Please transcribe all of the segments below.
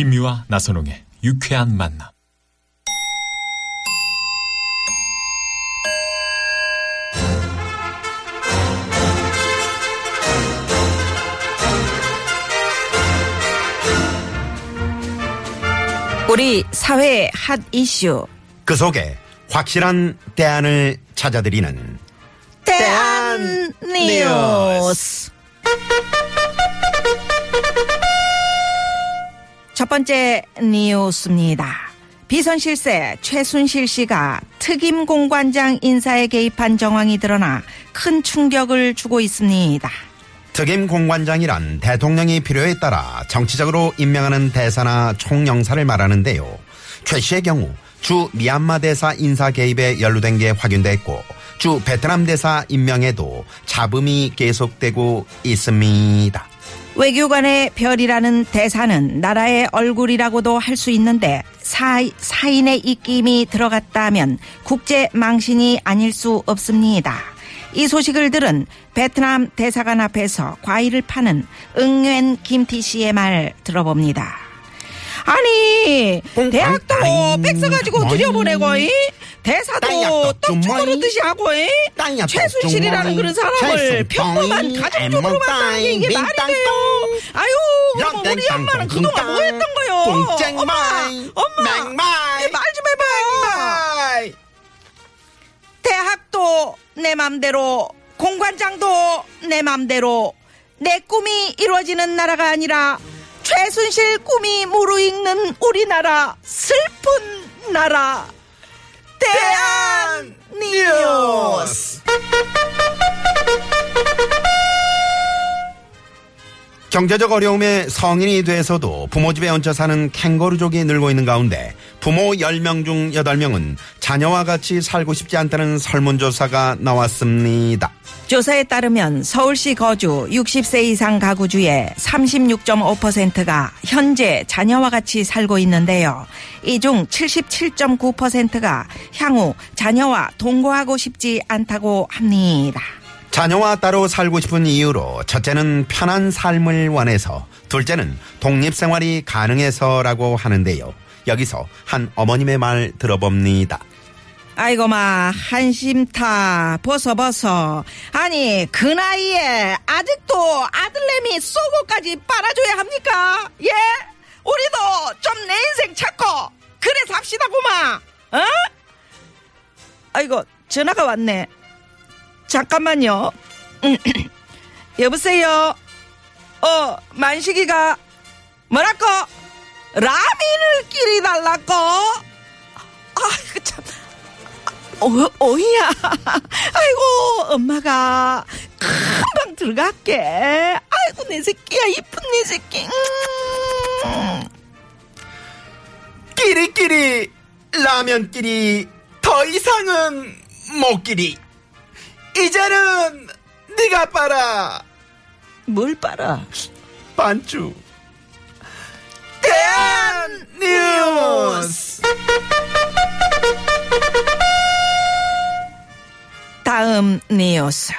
김미화 나선홍의 유쾌한 만남. 우리 사회의 핫 이슈. 그 속에 확실한 대안을 찾아드리는 대한 뉴스 첫 번째 뉴스입니다. 비선 실세 최순실 씨가 특임 공관장 인사에 개입한 정황이 드러나 큰 충격을 주고 있습니다. 특임 공관장이란 대통령이 필요에 따라 정치적으로 임명하는 대사나 총영사를 말하는데요. 최 씨의 경우 주 미얀마 대사 인사 개입에 연루된 게 확인됐고 주 베트남 대사 임명에도 잡음이 계속되고 있습니다. 외교관의 별이라는 대사는 나라의 얼굴이라고도 할 수 있는데 사, 사인의 입김이 들어갔다면 국제 망신이 아닐 수 없습니다. 이 소식을 들은 베트남 대사관 앞에서 과일을 파는 응웬 김티 씨의 말 들어봅니다. 아니 대학도 땅, 백 써가지고 뭐이. 들여보내고 이? 대사도 좀떡 뭐이. 주무르듯이 하고 최순실이라는 좀 그런 사람을 평범한 엠몽땅, 따는 게 이게 말이 돼요. 땅. 아유 그럼 우리 땅, 엄마는 땅, 그동안 땅, 뭐 했던 거요? 엄마, 엄마, 맹마이, 말좀 해봐. 대학도 내 맘대로, 공관장도 내 맘대로, 내 꿈이 이루어지는 나라가 아니라 최순실 꿈이 무르익는 우리나라 슬픈 나라. 대한 뉴스. 경제적 어려움에 성인이 돼서도 부모 집에 얹혀 사는 캥거루족이 늘고 있는 가운데 부모 10명 중 8명은 자녀와 같이 살고 싶지 않다는 설문조사가 나왔습니다. 조사에 따르면 서울시 거주 60세 이상 가구 중에 36.5%가 현재 자녀와 같이 살고 있는데요. 이 중 77.9%가 향후 자녀와 동거하고 싶지 않다고 합니다. 자녀와 따로 살고 싶은 이유로 첫째는 편한 삶을 원해서 둘째는 독립생활이 가능해서라고 하는데요. 여기서 한 어머님의 말 들어봅니다. 아이고 마 한심타 벗어 벗어. 아니 그 나이에 아직도 아들내미 쏘고까지 빨아줘야 합니까? 예? 우리도 좀 내 인생 찾고 그래 삽시다구마. 어? 아이고 전화가 왔네. 잠깐만요. 음, 여보세요? 어 만식이가 뭐라고? 라면을 끼리 달라고 어, 어이야. 아이고, 엄마가 금방 들어갈게. 아이고, 내 새끼야. 이쁜 내 새끼. 음. 끼리끼리 라면끼리 더 이상은 못 끼리 이제는 네가 빨아 뭘 빨아? 반주 대한 뉴스 다음 뉴스.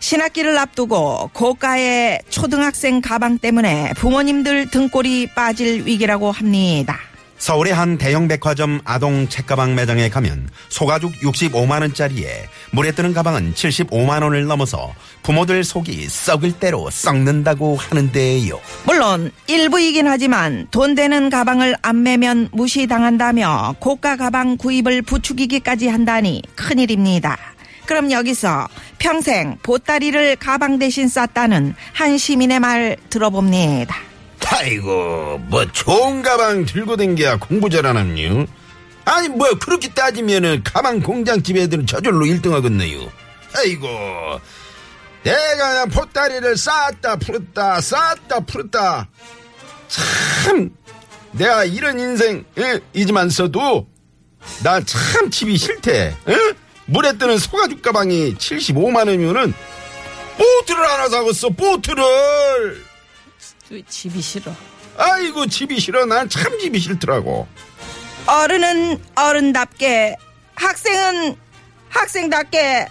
신학기를 앞두고 고가의 초등학생 가방 때문에 부모님들 등골이 빠질 위기라고 합니다. 서울의 한 대형 백화점 아동 책가방 매장에 가면 소가죽 65만 원짜리에 물에 뜨는 가방은 75만 원을 넘어서 부모들 속이 썩을 대로 썩는다고 하는데요. 물론 일부이긴 하지만 돈 되는 가방을 안 매면 무시당한다며 고가 가방 구입을 부추기기까지 한다니 큰일입니다. 그럼 여기서 평생 보따리를 가방 대신 쌌다는 한 시민의 말 들어봅니다. 아이고 뭐 좋은 가방 들고 댕겨야 공부 잘하남요 아니 뭐 그렇게 따지면은 가방 공장집 애들은 저절로 1등 하겠네요 아이고 내가 그냥 보따리를 쌓았다 풀었다 쌓았다 풀었다 참 내가 이런 인생 예? 이지만서도 나 참 집이 싫대 예? 물에 뜨는 소가죽 가방이 75만 원이면은 보트를 하나 사겠어 보트를. 집이 싫어. 아이고 집이 싫어. 난 참 집이 싫더라고. 어른은 어른답게 학생은 학생답게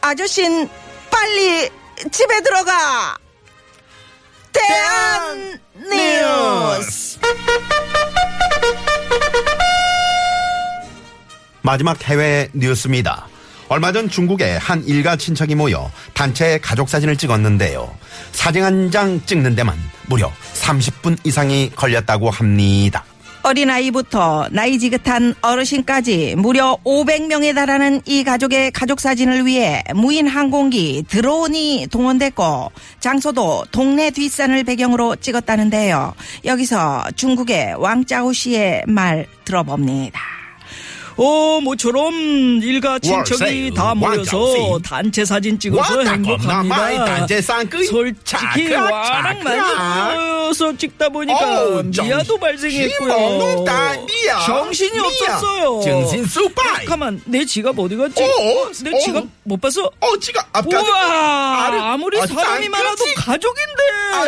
아저씨는 빨리 집에 들어가. 대한 뉴스 마지막 해외 뉴스입니다. 얼마 전 중국에 한 일가 친척이 모여 단체 가족 사진을 찍었는데요. 사진 한 장 찍는 데만 무려 30분 이상이 걸렸다고 합니다. 어린아이부터 나이 지긋한 어르신까지 무려 500명에 달하는 이 가족의 가족 사진을 위해 무인 항공기 드론이 동원됐고 장소도 동네 뒷산을 배경으로 찍었다는데요. 여기서 중국의 왕짜오 씨의 말 들어봅니다. 어, 모처럼 일가 친척이 다 모여서. 단체 사진 찍어서 행복합니다. 솔직히 와랑 많이. 모여서 찍다 보니까 미아도 발생했고요. 정신이. 없었어요. 정신 수빠이. 잠깐만, 내 지갑 어디 갔지? 어? 내 어? 지갑 못 봤어? 어 지가 앞까지 우와, 아래- 아무리 아, 사람이. 많아도 가족인데. 아.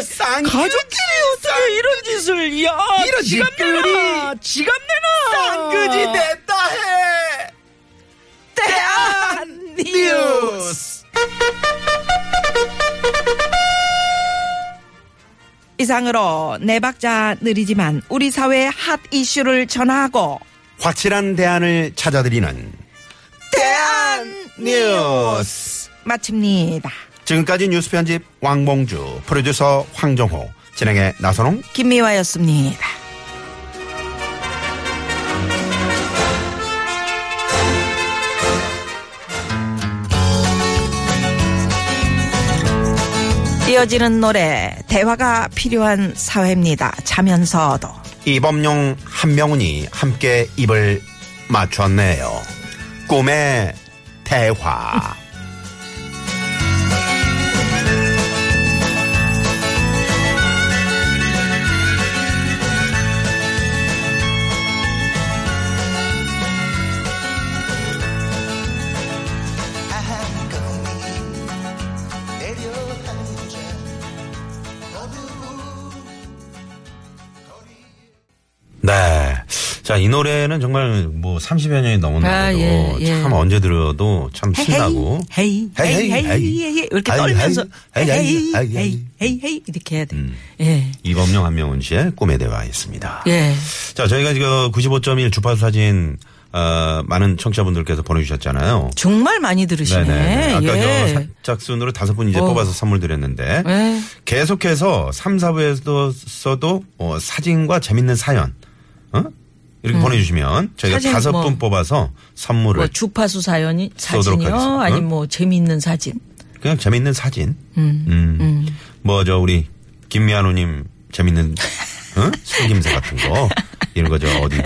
가족끼리 어떻게 이런 짓을? 야, 지갑. 짓거리. 지갑 쌍그지 됐다 해 대한 뉴스. 이상으로 네 박자 느리지만 우리 사회의 핫 이슈를 전하고 확실한 대안을 찾아드리는 대한 뉴스. 마칩니다. 지금까지 뉴스 편집 왕봉주, 프로듀서 황정호, 진행의 나선홍, 김미화였습니다. 이어지는 노래 대화가 필요한 사회입니다. 자면서도 이범용, 한명훈이 함께 입을 맞췄네요. 꿈의 대화. 자, 이 노래는 정말 뭐 30여 년이 넘은 아, 노래로 예, 예. 참 언제 들어도 참 신나고. 헤이 헤이 헤이 헤이 이렇게 떨면서 헤이, 헤이 헤이, 이렇게 해야 돼. 음. 예. 이범용 한명훈 씨의 꿈의 대화였습니다. 예. 자, 저희가 지금 95.1 주파수 사진 어, 많은 청취자분들께서 보내주셨잖아요. 정말 많이 들으시네. 네네. 아까 예. 저 삭작순으로 다섯 분 이제 어. 뽑아서 선물 드렸는데 예. 계속해서 3, 4부에서도 써도 어, 사진과 재밌는 사연 어? 이렇게 보내주시면 저희가 음. 다섯 뭐. 분 뽑아서 선물을 뭐 주파수 사연이 사진이요? 아니 응? 뭐 재미있는 사진. 그냥 재밌는 사진. 음. 음. 뭐 저 우리 김미아노님 재밌는 어? 숨김새 같은 거 이런 거저 어디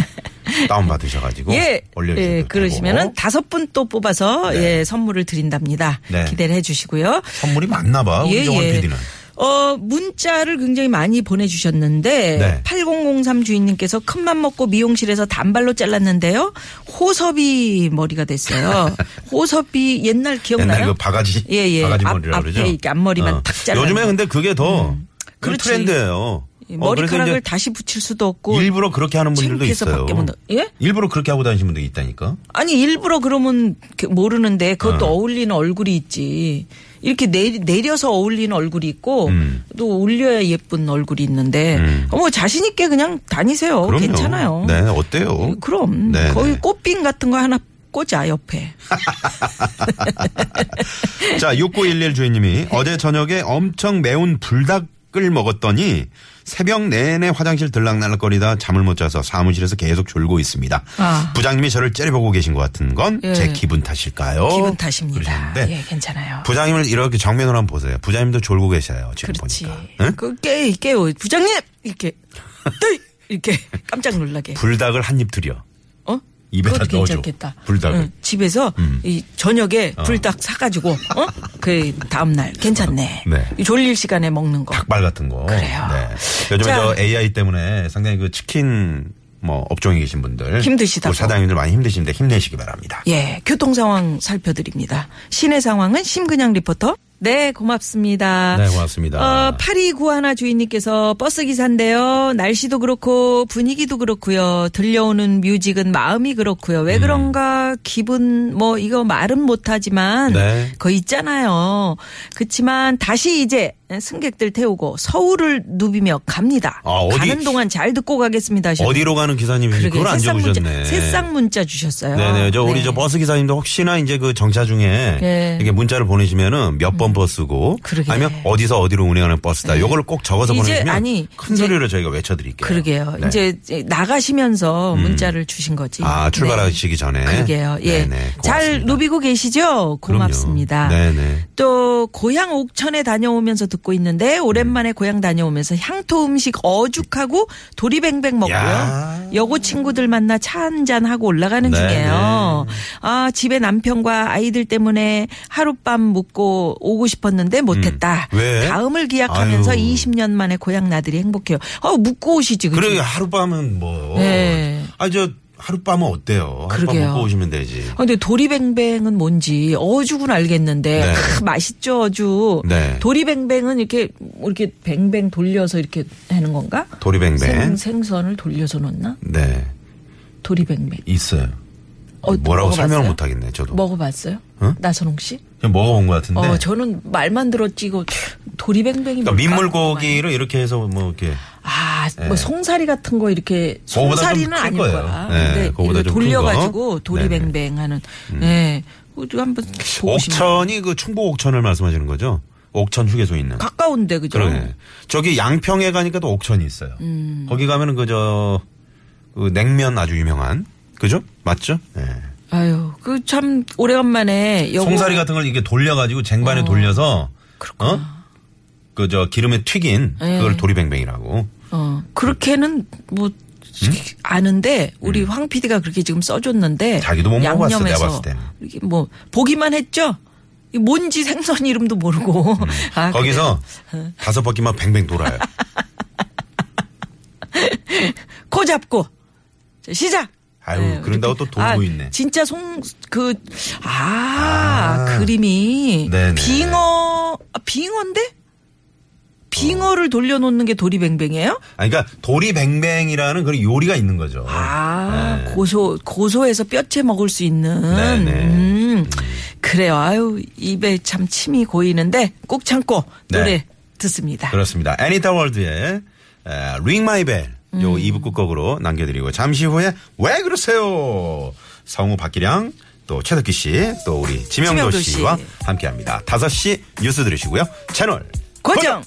다운 받으셔가지고 예, 올려주셔도 예, 그러시면은. 다섯 분 또 뽑아서 네. 예 선물을 드린답니다. 네. 기대를 해주시고요. 선물이 많나봐 우리 정원 PD는. 어, 문자를 굉장히 많이 보내주셨는데, 네. 8003 주인님께서 큰맘 먹고 미용실에서 단발로 잘랐는데요. 호섭이 머리가 됐어요. 호섭이 옛날 기억나요? 옛날 그 바가지 예, 예. 바가지 앞- 머리라고 앞에 그러죠. 이렇게 앞머리만 탁 잘라. 요즘에 근데 그게 더그 그렇지. 트렌드예요. 이 어, 머리카락을 이제 다시 붙일 수도 없고. 일부러 그렇게 하는 분들도 있어요. 예? 일부러 그렇게 하고 다니시는 분도 있다니까. 아니 일부러 그러면 그 모르는데 그것도 어. 어. 울리는 얼굴이 있지. 이렇게 내리, 내려 서 어울리는 얼굴이 있고 음. 또 올려야 예쁜 얼굴이 있는데 음. 어, 뭐 자신 있게 그냥 다니세요. 그럼요. 괜찮아요. 네, 어때요? 그럼 네, 거의 네. 꽃빙 같은 거 하나 꽂아 옆에. 자, 6911 주인님이 어제 저녁에 엄청 매운 불닭 을 먹었더니 새벽 내내 화장실 들락날락거리다 잠을 못 자서 사무실에서 계속 졸고 있습니다. 아. 부장님이 저를 째려보고 계신 것 같은 건제 예. 기분 탓일까요? 기분 탓입니다. 그러셨는데 예, 괜찮아요. 부장님을 이렇게 정면으로 한번 보세요. 부장님도 졸고 계셔요. 지금 그렇지. 보니까. 응? 그 깨, 깨요. 부장님! 이렇게. 이렇게 깜짝 놀라게. 불닭을 한입 드려. 어? 입에다 넣어줘. 괜찮겠다. 불닭을. 응, 집에서 음. 이 저녁에 불닭 사가지고 어? 그 다음 날 괜찮네. 네. 이 졸릴 시간에 먹는 거. 닭발 같은 거. 그래요. 네. 요즘에 자. 저 AI 때문에 상당히 그 치킨 뭐 업종에 계신 분들 힘드시다고. 그 사장님들 많이 힘드신데 힘내시기 바랍니다. 예, 교통 상황 살펴드립니다. 시내 상황은 심근양 리포터. 네, 고맙습니다. 네, 고맙습니다. 어, 8291 주인님께서 버스 기사인데요. 날씨도 그렇고 분위기도 그렇고요. 들려오는 music은 마음이 그렇고요. 왜 그런가 기분 뭐 이거 말은 못 하지만 네. 거 있잖아요. 그렇지만 다시 이제 승객들 태우고 서울을 누비며 갑니다. 아, 어디- 가는 동안 잘 듣고 가겠습니다. 하셨는데. 어디로 가는 기사님이 그러게 그걸 안 적으셨네. 새싹 문자 주셨어요. 네네. 저 우리 네. 저 버스 기사님도 혹시나 이제 그 정차 중에 네. 이렇게 문자를 보내시면은 몇번 버스고 그러게. 아니면 어디서 어디로 운행하는 버스다. 요거를 꼭 적어서 이제 보내주시면 아니, 큰 소리로 저희가 외쳐드릴게요. 그러게요. 네. 이제 나가시면서 문자를 주신 거지. 아 네. 출발하시기 전에. 그러게요. 예. 네네. 잘 고맙습니다. 누비고 계시죠? 고맙습니다. 그럼요. 네네. 또 고향 옥천에 다녀오면서 듣고 있는데 오랜만에 고향 다녀오면서 향토 음식 어죽하고 도리뱅뱅 먹고요. 야. 여고 친구들 만나 차 한잔 하고 올라가는 네, 중이에요. 아 집에 남편과 아이들 때문에 하룻밤 묵고 오고 싶었는데 못했다. 음. 왜? 다음을 기약하면서 아유. 20년 만에 고향 나들이 행복해요. 어 묵고 오시지 그죠? 그래 하룻밤은 뭐. 네. 아저 하룻밤은 어때요? 하룻밤 그러게요. 먹고 오시면 되지. 아, 근데 도리뱅뱅은 뭔지 어죽은 알겠는데 네. 크, 맛있죠 어죽. 네. 도리뱅뱅은 이렇게 뭐 이렇게 뱅뱅 돌려서 이렇게 하는 건가? 도리뱅뱅. 생, 생선을 돌려서 넣나? 네. 도리뱅뱅. 있어요. 어, 뭐라고? 설명을 못 하겠네, 저도. 먹어봤어요? 어? 나선홍 씨? 그냥 먹어본 것 같은데. 어 저는 말만 들었지 이거 도리뱅뱅이 그러니까? 민물고기를 이렇게 해서 뭐 이렇게 아, 뭐 네. 송사리 같은 거 이렇게 그거보다 송사리는 좀클 아닐 거예요. 거야. 네, 근데 그거보다 이거 좀큰 돌려가지고 거. 도리뱅뱅 하는. 네. 그거 한번 보고 싶네요. 옥천이 그 충북 옥천을 말씀하시는 거죠? 옥천 휴게소 있는. 가까운데 그죠? 그러네. 저기 양평에 가니까 또 옥천이 있어요. 음. 거기 가면은 그저 그 냉면 아주 유명한 그죠? 맞죠? 네. 아유, 그 참 오래간만에 여보. 송사리 같은 걸 이게 돌려가지고 쟁반에 어. 돌려서 어? 그저 기름에 튀긴 네. 그걸 도리뱅뱅이라고. 어, 그렇게는 뭐 아는데 우리 황 PD가 그렇게 지금 써줬는데 음? 자기도 못 먹어봤어, 내가 양념해서 봤을 때는. 이게 뭐 보기만 했죠. 이 뭔지 생선 이름도 모르고 아, 음. 거기서 어. 다섯 바퀴만 뱅뱅 돌아요. 코 잡고 자, 시작. 아유, 네, 그런다고 또. 돌고 아, 있네. 진짜 송그 아, 아. 그림이 네네. 빙어 아, 빙어인데 빙어를 돌려놓는 게 도리뱅뱅이에요? 아니, 그러니까 도리뱅뱅이라는 그런 요리가 있는 거죠. 아, 네. 고소, 고소해서 뼈채 먹을 수 있는. 네네. 음, 그래요. 아유, 입에 참 침이 고이는데 꼭 참고 네. 노래 듣습니다. 그렇습니다. 애니타 워드의 Ring My Bell. 요 음. 2부 끝곡으로 남겨드리고 잠시 후에 왜 그러세요? 성우 박기량 또 최덕기 씨 또 우리 지명도 지명도 씨. 씨와 함께합니다. 5시 뉴스 들으시고요. 채널 고정!